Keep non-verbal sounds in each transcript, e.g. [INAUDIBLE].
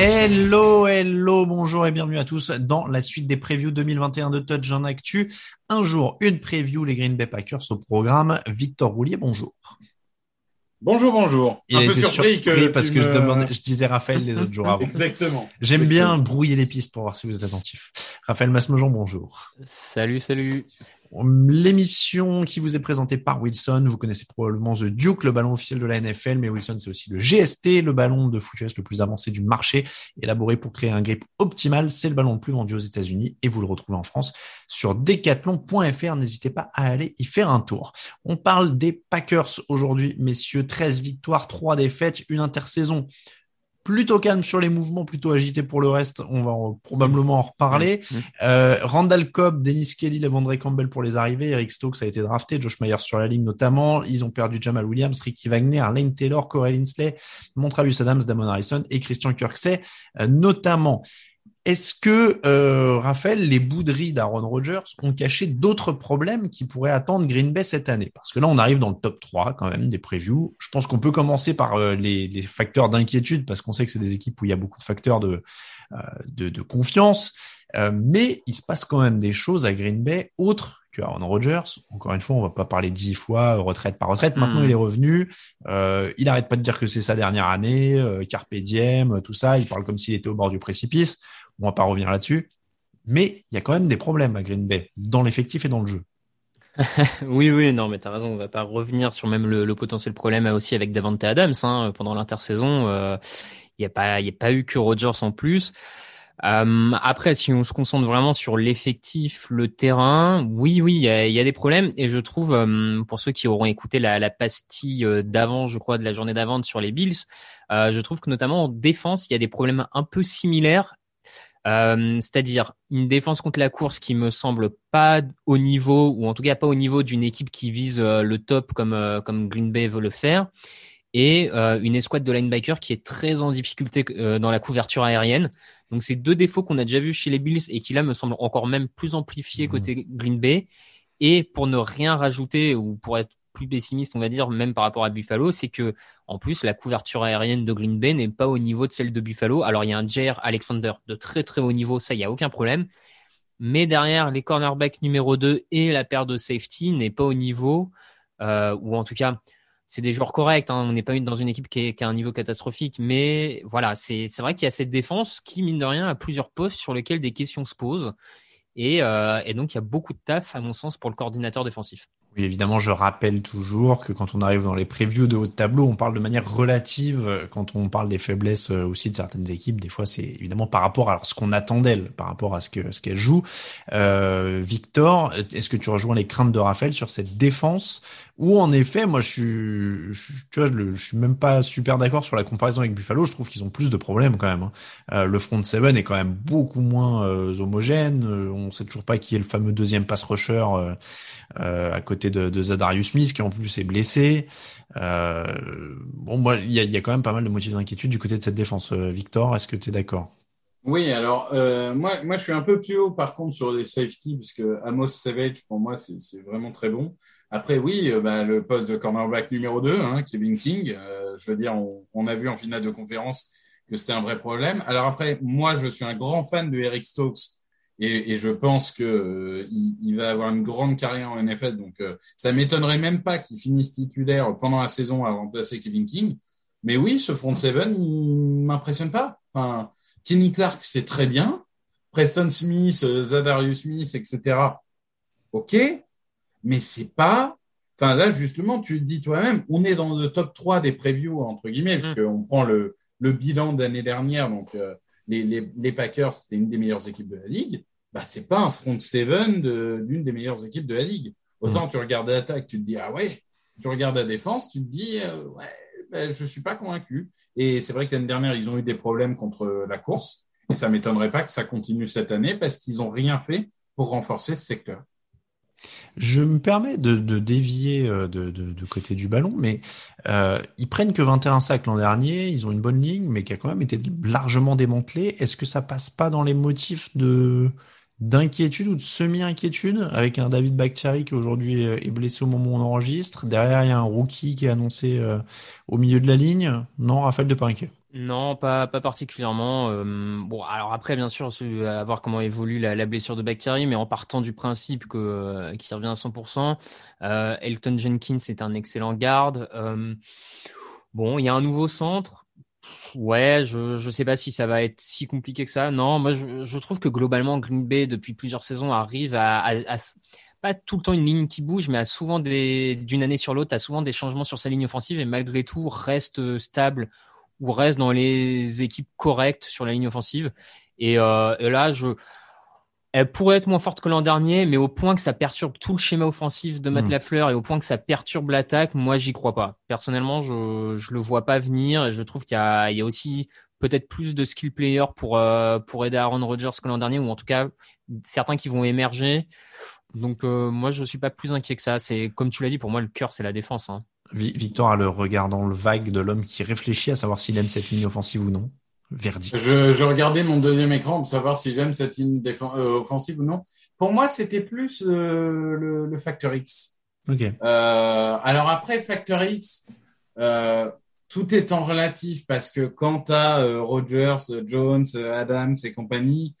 Hello, hello, bonjour et bienvenue à tous dans la suite des previews 2021 de Touch en Actu. Un jour, une preview, les Green Bay Packers au programme. Victor Roulier, bonjour. Bonjour, bonjour. Il un peu surpris, que parce tu que je, me- demandais, je disais Raphaël les autres jours [LAUGHS] avant. Exactement. J'aime bien brouiller les pistes pour voir si vous êtes attentifs. Raphaël Masmejean, bonjour. Salut, salut. L'émission qui vous est présentée par Wilson, vous connaissez probablement The Duke, le ballon officiel de la NFL, mais Wilson c'est aussi le GST, le ballon de foot le plus avancé du marché, élaboré pour créer un grip optimal. C'est le ballon le plus vendu aux États-Unis et vous le retrouvez en France sur decathlon.fr. N'hésitez pas à aller y faire un tour. On parle des Packers aujourd'hui, messieurs. 13 victoires, 3 défaites, une intersaison plutôt calme sur les mouvements, plutôt agité pour le reste. On va en- probablement en reparler. Mmh. Euh, Randall Cobb, Dennis Kelly, Lavondre Campbell pour les arrivées, Eric Stokes a été drafté, Josh Myers sur la ligne notamment. Ils ont perdu Jamal Williams, Ricky Wagner, Lane Taylor, Corey Linsley, Montravius Adams, Damon Harrison et Christian Kirksey euh, notamment. Est-ce que, euh, Raphaël, les bouderies d'Aaron Rodgers ont caché d'autres problèmes qui pourraient attendre Green Bay cette année? Parce que là, on arrive dans le top 3 quand même des previews. Je pense qu'on peut commencer par euh, les, les facteurs d'inquiétude parce qu'on sait que c'est des équipes où il y a beaucoup de facteurs de, euh, de, de confiance. Euh, mais il se passe quand même des choses à Green Bay autres que Aaron Rodgers. Encore une fois, on va pas parler dix fois retraite par retraite. Maintenant, Mm. il est revenu. Euh, il arrête pas de dire que c'est sa dernière année, euh, carpe diem, tout ça. Il parle comme s'il était au bord du précipice. On va pas revenir là-dessus. Mais il y a quand même des problèmes à Green Bay dans l'effectif et dans le jeu. [LAUGHS] Oui, oui, non, mais t'as raison. On va pas revenir sur même le, potentiel problème aussi avec Davante Adams hein, pendant l'intersaison. euh, Il n'y a pas, a pas eu que Rodgers en plus. Euh, après, si on se concentre vraiment sur l'effectif, le terrain, oui, oui, il y a, des problèmes. Et je trouve, euh, pour ceux qui auront écouté la, pastille euh, d'avant, je crois, de la journée d'avant sur les Bills, euh, je trouve que notamment en défense, il y a des problèmes un peu similaires. Euh, c'est-à-dire une défense contre la course qui me semble pas au niveau, ou en tout cas pas au niveau d'une équipe qui vise euh, le top comme, euh, comme Green Bay veut le faire, et une escouade de linebacker qui est très en difficulté dans la couverture aérienne. Donc c'est deux défauts qu'on a déjà vus chez les Bills et qui là me semblent encore même plus amplifiés Mhm. côté Green Bay. Et pour ne rien rajouter, ou pour être plus pessimiste, on va dire, même par rapport à Buffalo, c'est que en plus la couverture aérienne de Green Bay n'est pas au niveau de celle de Buffalo. Alors il y a un Jair Alexander de très très haut niveau, ça il y a aucun problème. Mais derrière, les cornerbacks numéro 2 et la paire de safety n'est pas au niveau, euh, ou en tout cas, c'est des joueurs corrects. Hein. On n'est pas dans une équipe qui, est- qui a un niveau catastrophique, mais voilà, c'est vrai qu'il y a cette défense qui, mine de rien, a plusieurs postes sur lesquels des questions se posent. Et, euh, et donc, il y a beaucoup de taf, à mon sens, pour le coordinateur défensif. Oui, évidemment, je rappelle toujours que quand on arrive dans les previews de haut de tableau, on parle de manière relative. Quand on parle des faiblesses euh, aussi de certaines équipes, des fois, c'est évidemment par rapport à ce qu'on attend d'elles, par rapport à ce que ce qu'elles jouent. Euh, Victor, est-ce que tu rejoins les craintes de Raphaël sur cette défense? Ou en effet, moi, je suis, tu vois, je, suis même pas super d'accord sur la comparaison avec Buffalo. Je trouve qu'ils ont plus de problèmes quand même. hein. Euh, le front seven est quand même beaucoup moins euh, homogène. On sait toujours pas qui est le fameux deuxième pass rusher. à côté de, de Zadarius Smith qui en plus est blessé. Euh, bon, moi, il y a, quand même pas mal de motifs d'inquiétude du côté de cette défense. Euh, Victor, est-ce que tu es d'accord? Oui, alors euh, moi, moi, je suis un peu plus haut par contre sur les safety parce que Amos Savage pour moi c'est vraiment très bon. Après, oui, bah, le poste de cornerback numéro 2, hein, Kevin King. je veux dire, on, on a vu en finale de conférence que c'était un vrai problème. Alors après, moi, je suis un grand fan de Eric Stokes et, et je pense que euh, il, il, va avoir une grande carrière en NFL. Donc, euh, ça m'étonnerait même pas qu'il finisse titulaire pendant la saison à remplacer Kevin King. Mais oui, ce front seven, il m'impressionne pas. Enfin, Kenny Clark, c'est très bien. Preston Smith, euh, Zadarius Smith, etc. OK, mais c'est pas. Enfin, là, justement, tu te dis toi-même, on est dans le top 3 des previews, entre guillemets, mmh. qu'on prend le, le bilan d'année dernière. Donc, euh, les, les, les, Packers, c'était une des meilleures équipes de la ligue. Bah, c'est pas un front seven d'une des meilleures équipes de la ligue. Autant mmh. tu regardes l'attaque, tu te dis, ah ouais. Tu regardes la défense, tu te dis, euh, ouais, ben, je suis pas convaincu. Et c'est vrai que l'année dernière, ils ont eu des problèmes contre la course. Et ça m'étonnerait pas que ça continue cette année parce qu'ils ont rien fait pour renforcer ce secteur. Je me permets de, dévier euh, de, côté du ballon, mais euh, ils prennent que 21 sacs l'an dernier, ils ont une bonne ligne, mais qui a quand même été largement démantelée. Est-ce que ça passe pas dans les motifs de d'inquiétude ou de semi-inquiétude avec un David Bakhtiari qui aujourd'hui est blessé au moment où on enregistre? Derrière, il y a un rookie qui est annoncé euh, au milieu de la ligne. Non, Raphaël de pas non, pas, particulièrement. Euh, bon, alors après, bien sûr, à voir comment évolue la, la blessure de Bakhtiari, mais en partant du principe que euh, qu'il revient à 100%, euh, Elton Jenkins est un excellent garde. Bon, il y a un nouveau centre. Ouais, je je sais pas si ça va être si compliqué que ça. Non, moi je, trouve que globalement Green Bay depuis plusieurs saisons arrive à, à, à pas tout le temps une ligne qui bouge, mais a souvent des d'une année sur l'autre, a souvent des changements sur sa ligne offensive et malgré tout reste stable ou reste dans les équipes correctes sur la ligne offensive. Et, euh, et là, je, elle pourrait être moins forte que l'an dernier, mais au point que ça perturbe tout le schéma offensif de Matt mmh. Lafleur et au point que ça perturbe l'attaque, moi, j'y crois pas. Personnellement, je, je le vois pas venir et je trouve qu'il y a, il y a aussi peut-être plus de skill players pour, euh, pour aider Aaron Rodgers que l'an dernier, ou en tout cas, certains qui vont émerger. Donc, euh, moi, je suis pas plus inquiet que ça. C'est, comme tu l'as dit, pour moi, le cœur, c'est la défense. Hein. Victor a le regard dans le vague de l'homme qui réfléchit à savoir s'il aime cette ligne offensive ou non. Verdict. Je, je regardais mon deuxième écran pour savoir si j'aime cette ligne euh, offensive ou non. Pour moi, c'était plus euh, le, le, Factor X. Ok. Euh, alors après, Factor X, tout est en relatif parce que quand tu as Rogers, Jones, Adams et compagnie,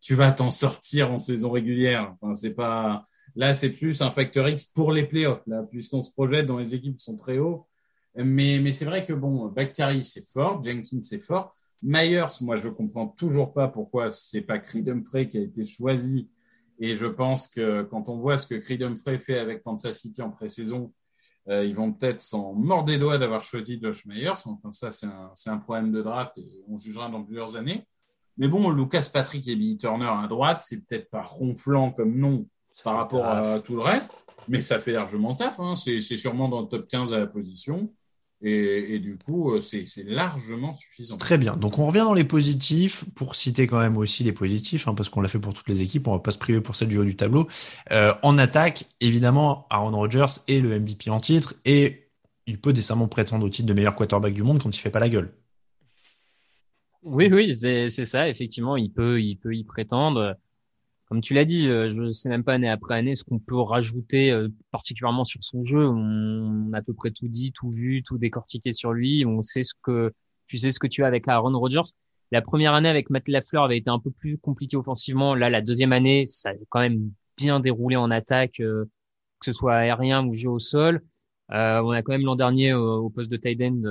tu vas t'en sortir en saison régulière. Enfin, c'est pas Là, c'est plus un facteur X pour les playoffs, là, puisqu'on se projette dans les équipes qui sont très hauts. Mais, c'est vrai que bon, Bakhtiari, c'est fort, Jenkins, c'est fort. Myers, moi, je comprends toujours pas pourquoi c'est pas Creed Humphrey qui a été choisi. Et je pense que quand on voit ce que Creed Humphrey fait avec Kansas City en pré-saison, euh, ils vont peut-être s'en mordre des doigts d'avoir choisi Josh Myers. Enfin, ça, c'est un, un, problème de draft et on jugera dans plusieurs années. Mais bon, Lucas Patrick et Billy Turner à droite, c'est peut-être pas ronflant comme nom, par rapport à tout le reste, mais ça fait largement taf. Hein. C'est sûrement dans le top 15 à la position. Et, et du coup, euh, c'est largement suffisant. Très bien. Donc, on revient dans les positifs pour citer quand même aussi les positifs, hein, parce qu'on l'a fait pour toutes les équipes. On va pas se priver pour celle du haut du tableau. Euh, en attaque, évidemment, Aaron Rodgers est le MVP en titre et il peut décemment prétendre au titre de meilleur quarterback du monde quand il fait pas la gueule. Oui, oui, c'est ça. Effectivement, il peut, il peut y prétendre comme tu l'as dit, euh, je ne sais même pas année après année ce qu'on peut rajouter euh, particulièrement sur son jeu. On a à peu près tout dit, tout vu, tout décortiqué sur lui. On sait ce que tu sais ce que tu as avec Aaron Rodgers. La première année avec Matt Lafleur avait été un peu plus compliqué offensivement. Là, la deuxième année, ça a quand même bien déroulé en attaque, euh, que ce soit aérien ou jeu au sol. Euh, on a quand même l'an dernier au, poste de tight end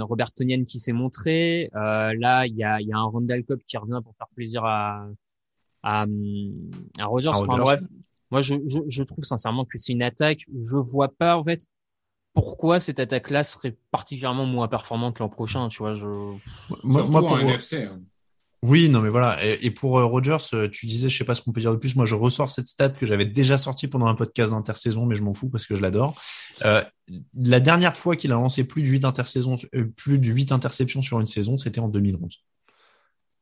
Robert Tonian qui s'est montré. Là, il y a, y a un Rondal Cup qui revient pour faire plaisir à, à, à Rogers. bref, moi, je, je, je, trouve sincèrement que c'est une attaque. Je vois pas, en fait, pourquoi cette attaque-là serait particulièrement moins performante l'an prochain, tu vois. Je... Moi, moi pour... NFC. Hein. Oui, non, mais voilà. Et, pour euh, Rogers, euh, tu disais, je sais pas ce qu'on peut dire de plus. Moi, je ressors cette stat que j'avais déjà sortie pendant un podcast d'intersaison, mais je m'en fous parce que je l'adore. Euh, la dernière fois qu'il a lancé plus de 8 intersaisons, euh, plus de 8 interceptions sur une saison, c'était en 2011.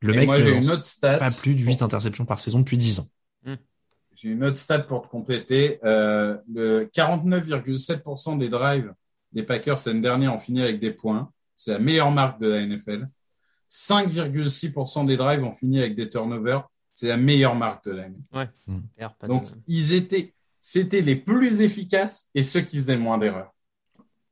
Le mec, moi, j'ai une autre stat. Pas plus de 8 interceptions par saison depuis 10 ans. Hmm. J'ai une autre stat pour te compléter. Euh, le 49,7% des drives des Packers l'année dernière ont fini avec des points. C'est la meilleure marque de la NFL. 5,6% des drives ont fini avec des turnovers. C'est la meilleure marque de la NFL. Ouais. Hmm. Donc, ils étaient, c'était les plus efficaces et ceux qui faisaient le moins d'erreurs.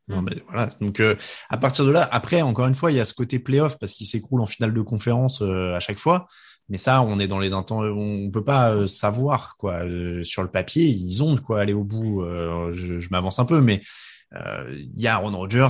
Non, mais voilà. Donc, euh, à partir de là, après, encore une fois, il y a ce côté playoff parce qu'il s'écroule en finale de conférence euh, à chaque fois. Mais ça, on est dans les intents, on peut pas euh, savoir quoi. sur le papier, ils ont de quoi aller au bout. je, je m'avance un peu, mais il y a Aaron Rodgers.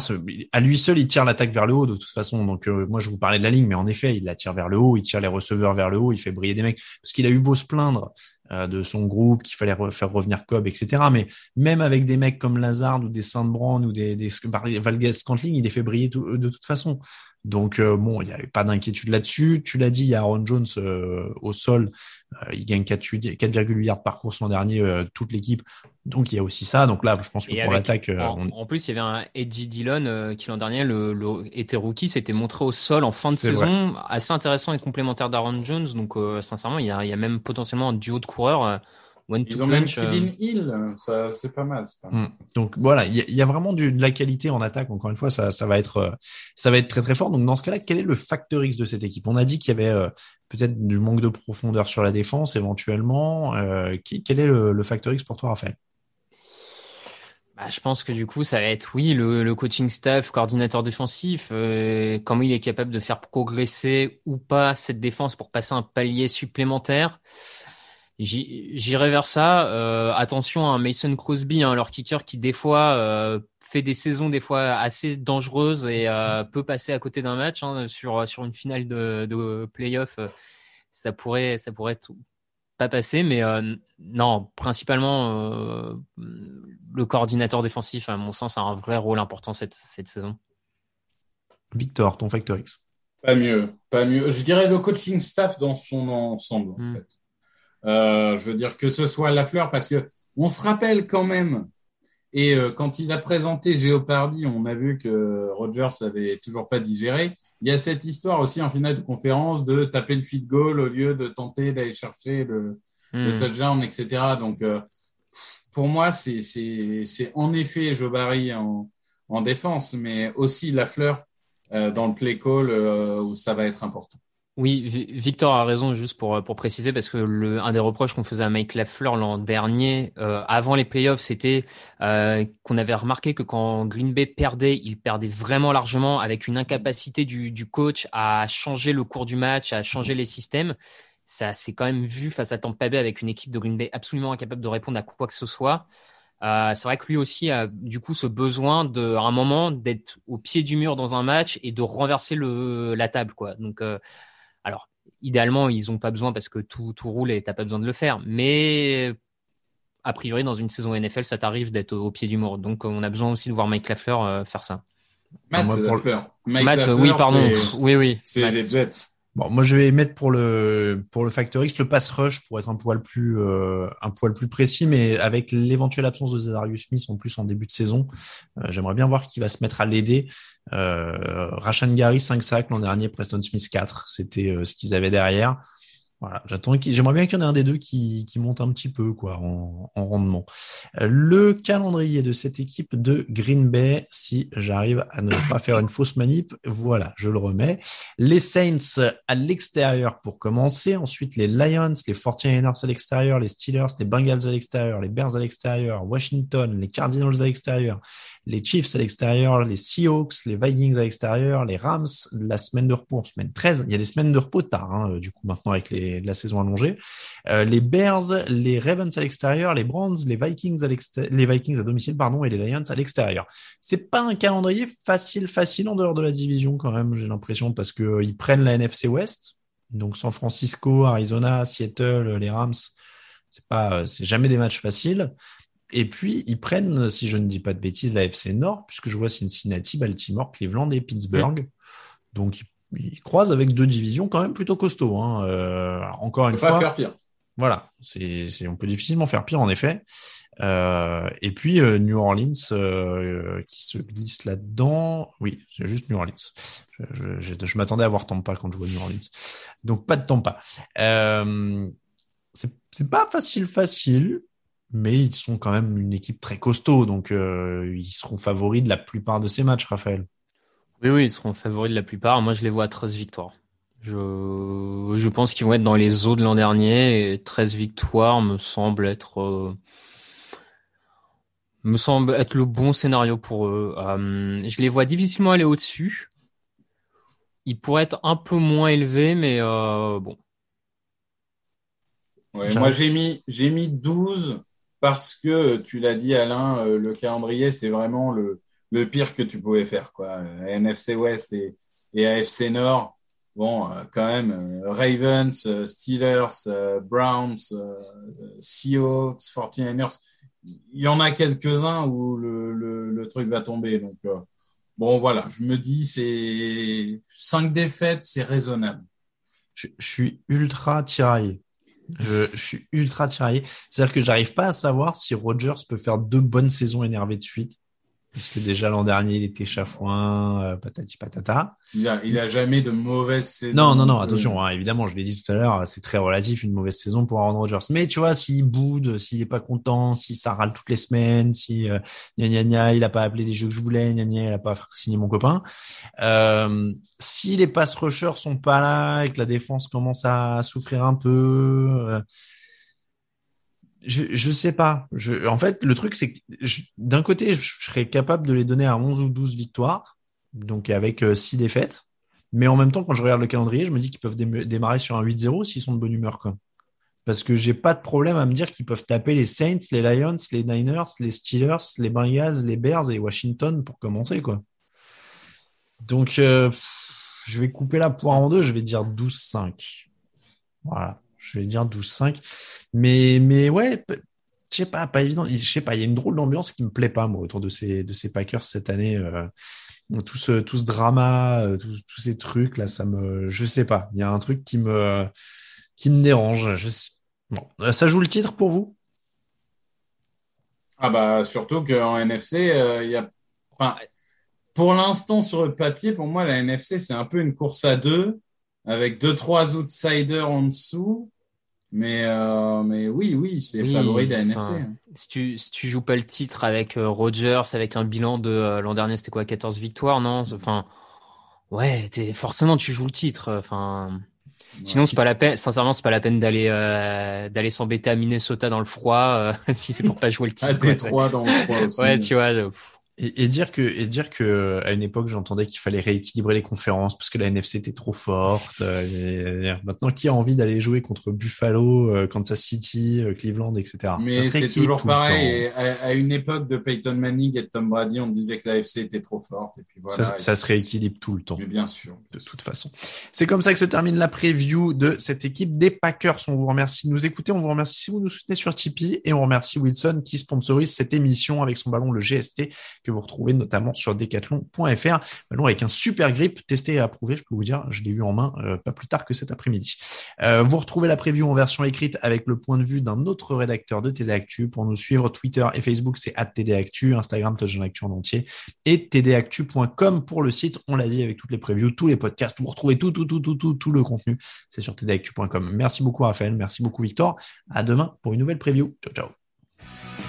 À lui seul, il tire l'attaque vers le haut de toute façon. Donc, moi, je vous parlais de la ligne, mais en effet, il la tire vers le haut, il tire les receveurs vers le haut, il fait briller des mecs parce qu'il a eu beau se plaindre euh, de son groupe, qu'il fallait faire revenir Cobb, etc. Mais même avec des mecs comme Lazard ou des Saint-Brand ou des, des Valguez Scantling, il les fait briller de toute façon. Donc euh, bon, il n'y avait pas d'inquiétude là-dessus. Tu l'as dit, il y a Aaron Jones euh, au sol, il gagne 4,8 yards par course l'an dernier, toute l'équipe. Donc il y a aussi ça. Donc là, je pense que pour l'attaque, en, plus il y avait un Edgy Dillon qui l'an dernier le, était rookie, s'était montré au sol en fin de saison, assez intéressant et complémentaire d'Aaron Jones. Donc sincèrement, il y, a, il y a même potentiellement un duo de coureurs. Euh, Ils ont même Kevin euh, Hill, ça c'est pas mal. Hmm. Donc voilà, il y, a vraiment du, de la qualité en attaque. Encore une fois, ça, ça va être euh, ça va être très très fort. Donc dans ce cas-là, quel est le facteur X de cette équipe? On a dit qu'il y avait peut-être du manque de profondeur sur la défense éventuellement. quel est le, le facteur X pour toi, Raphaël? Bah, je pense que du coup, ça va être oui le, le coaching staff, coordinateur défensif, euh, comment il est capable de faire progresser ou pas cette défense pour passer un palier supplémentaire. J'irai vers ça. Euh, attention à Mason Crosby, hein, leur kicker qui des fois euh, fait des saisons des fois assez dangereuses et euh, peut passer à côté d'un match hein, sur sur une finale de, de playoff. ça pourrait ça pourrait être pas passé, mais euh, non, principalement euh, le coordinateur défensif, à mon sens, a un vrai rôle important cette, cette saison. Victor, ton facteur X. Pas mieux, pas mieux. Je dirais le coaching staff dans son ensemble, en hmm. fait. Euh, je veux dire que ce soit la fleur, parce que on se rappelle quand même. Et quand il a présenté Géopardy, on a vu que Rogers avait toujours pas digéré. Il y a cette histoire aussi en finale de conférence de taper le feed goal au lieu de tenter d'aller chercher le, le hmm. touchdown, etc. Donc, euh, pour moi, c'est, c'est, c'est en effet Joe Barry en, en défense, mais aussi la fleur euh, dans le play call euh, où ça va être important. Oui, Victor a raison, juste pour, pour préciser, parce que le, un des reproches qu'on faisait à Mike Lafleur l'an dernier, euh, avant les playoffs, c'était euh, qu'on avait remarqué que quand Green Bay perdait, il perdait vraiment largement avec une incapacité du, coach à changer le cours du match, à changer les systèmes. Ça s'est quand même vu face à Tampa Bay avec une équipe de Green Bay absolument incapable de répondre à quoi que ce soit. Euh, c'est vrai que lui aussi a du coup ce besoin de, un moment, d'être au pied du mur dans un match et de renverser le, la table, quoi. Euh, alors, idéalement, ils n'ont pas besoin parce que tout, tout roule et tu n'as pas besoin de le faire. Mais a priori, dans une saison NFL, ça t'arrive d'être au, pied du mur. Donc, on a besoin aussi de voir Mike Lafleur euh, faire ça. Matt, Matt oui, pardon. Oui, oui. C'est les Jets. Moi je vais mettre pour le pour le facteur X le pass rush pour être un poil plus euh, un poil plus précis, mais avec l'éventuelle absence de Zadarius Smith en plus en début de saison, euh, j'aimerais bien voir qui va se mettre à l'aider. Euh, Gary 5 sacs l'an dernier, Preston Smith 4, c'était euh, ce qu'ils avaient derrière. Voilà, j'attends j'aimerais bien qu'il y en ait un des deux qui, qui monte un petit peu quoi en, en, rendement. Le calendrier de cette équipe de Green Bay, si j'arrive à ne pas faire une fausse manip, voilà, je le remets. Les Saints à l'extérieur pour commencer, ensuite les Lions, les 49ers à l'extérieur, les Steelers, les Bengals à l'extérieur, les Bears à l'extérieur, Washington, les Cardinals à l'extérieur, les Chiefs à l'extérieur, les Seahawks, les Vikings à l'extérieur, les Rams, la semaine de repos en semaine 13. Il y a des semaines de repos tard, hein, du coup, maintenant avec les, la saison allongée. Euh, les Bears, les Ravens à l'extérieur, les Browns, les Vikings à les Vikings à domicile, pardon, et les Lions à l'extérieur. C'est pas un calendrier facile, facile en dehors de la division quand même, j'ai l'impression, parce que euh, ils prennent la NFC West. Donc San Francisco, Arizona, Seattle, les Rams, c'est pas, euh, c'est jamais des matchs faciles. Et puis, ils prennent, si je ne dis pas de bêtises, la FC Nord, puisque je vois Cincinnati, Baltimore, Cleveland et Pittsburgh. Donc, ils, croisent avec deux divisions quand même plutôt costauds. Hein. Euh, encore une fois. Pas faire pire. Voilà, c'est, on peut difficilement faire pire en effet. Euh, et puis euh, New Orleans euh, qui se glisse là-dedans. Oui, c'est juste New Orleans. Je, je, je, m'attendais à voir Tampa quand je vois New Orleans. Donc pas de Tampa. Euh, c'est pas facile, facile mais ils sont quand même une équipe très costaud, donc euh, ils seront favoris de la plupart de ces matchs, Raphaël. Oui, oui, ils seront favoris de la plupart. Moi, je les vois à 13 victoires. Je, je pense qu'ils vont être dans les eaux de l'an dernier et 13 victoires me semble être. Euh, Me semble être le bon scénario pour eux. Euh, je les vois difficilement aller au-dessus. Ils pourraient être un peu moins élevés, mais euh, bon. Ouais, moi, j'ai mis, j'ai mis 12 parce que, tu l'as dit, Alain, euh, le calendrier, c'est vraiment le, pire que tu pouvais faire. Quoi. NFC West et, AFC Nord, bon, euh, quand même, euh, Ravens, euh, Steelers, Browns, Seahawks, 49ers, il y en a quelques-uns où le, truc va tomber. Donc, bon, voilà, je me dis, c'est cinq défaites, c'est raisonnable. Je, je, suis ultra tiraillé. Je, suis ultra tiraillé. C'est-à-dire que j'arrive pas à savoir si Rodgers peut faire deux bonnes saisons énervées de suite puisque déjà l'an dernier il était chafouin, euh, patati patata. Il a, il a jamais de mauvaise saison. Non, non, non, attention, hein, évidemment, je l'ai dit tout à l'heure, c'est très relatif une mauvaise saison pour Aaron Rodgers. Mais tu vois, s'il boude, s'il est pas content, si ça râle toutes les semaines, si euh, gna, gna, il a pas appelé les jeux que je voulais, gna, gna, il a pas signé mon copain. Euh, si les pass rushers sont pas là et que la défense commence à souffrir un peu. Je, sais pas. En fait, le truc, c'est que d'un côté, je, serais capable de les donner à 11 ou 12 victoires, donc avec 6 euh, défaites. Mais en même temps, quand je regarde le calendrier, je me dis qu'ils peuvent démarrer sur un 8-0 s'ils sont de bonne humeur. Parce que j'ai pas de problème à me dire qu'ils peuvent taper les Saints, les Lions, les Niners, les Steelers, les Bengals, les Bears et Washington pour commencer. quoi. Donc, euh, je vais couper la poire en deux, je vais dire 12-5. Voilà, je vais dire 12-5. Mais, mais ouais, je sais pas, pas évident. Je sais pas, il y a une drôle d'ambiance qui me plaît pas, moi, autour de ces, de ces Packers cette année. Euh, tout ce, tout ce drama, euh, tous ces trucs, là, ça me, je sais pas. Il y a un truc qui me, qui me dérange. Euh, ça joue le titre pour vous? Ah bah, surtout qu'en NFC, il y a, pour l'instant, sur le papier, pour moi, la NFC, c'est un peu une course à deux, avec deux, trois outsiders en dessous. Mais, euh, mais oui, oui, c'est oui, favori de la NFC. Hein. Si tu, si tu joues pas le titre avec euh, Rodgers, avec un bilan de euh, l'an dernier, c'était quoi, 14 victoires, non? Enfin, ouais, forcément tu joues le titre. Enfin, sinon c'est pas la peine. Sincèrement, c'est pas la peine d'aller euh, d'aller s'embêter à Minnesota dans le froid [LAUGHS] si c'est pour pas jouer le [LAUGHS] titre. à Détroit dans le froid aussi. Ouais, tu vois. Et, et, dire que et dire que à une époque j'entendais qu'il fallait rééquilibrer les conférences parce que la NFC était trop forte. Euh, maintenant, qui a envie d'aller jouer contre Buffalo, euh, Kansas City, euh, Cleveland, etc. Mais c'est toujours pareil. À, à, une époque de Peyton Manning et de Tom Brady, on disait que la NFC était trop forte et puis voilà. Ça, ça se rééquilibre tout le temps. Mais bien sûr. De toute façon, c'est comme ça que se termine la preview de cette équipe des Packers. On vous remercie de nous écouter, on vous remercie si vous nous soutenez sur Tipeee et on remercie Wilson qui sponsorise cette émission avec son ballon le GST que vous retrouvez notamment sur decathlon.fr. Avec un super grip, testé et approuvé, je peux vous dire, je l'ai eu en main euh, pas plus tard que cet après-midi. Euh, vous retrouvez la preview en version écrite avec le point de vue d'un autre rédacteur de TD Actu. Pour nous suivre, Twitter et Facebook, c'est @tdactu, Instagram, Touchdown Actu en entier, et tdactu.com pour le site. On l'a dit avec toutes les previews, tous les podcasts, vous retrouvez tout, tout, tout, tout, tout, tout le contenu. C'est sur tdactu.com. Merci beaucoup Raphaël, merci beaucoup Victor. À demain pour une nouvelle preview. Ciao, ciao.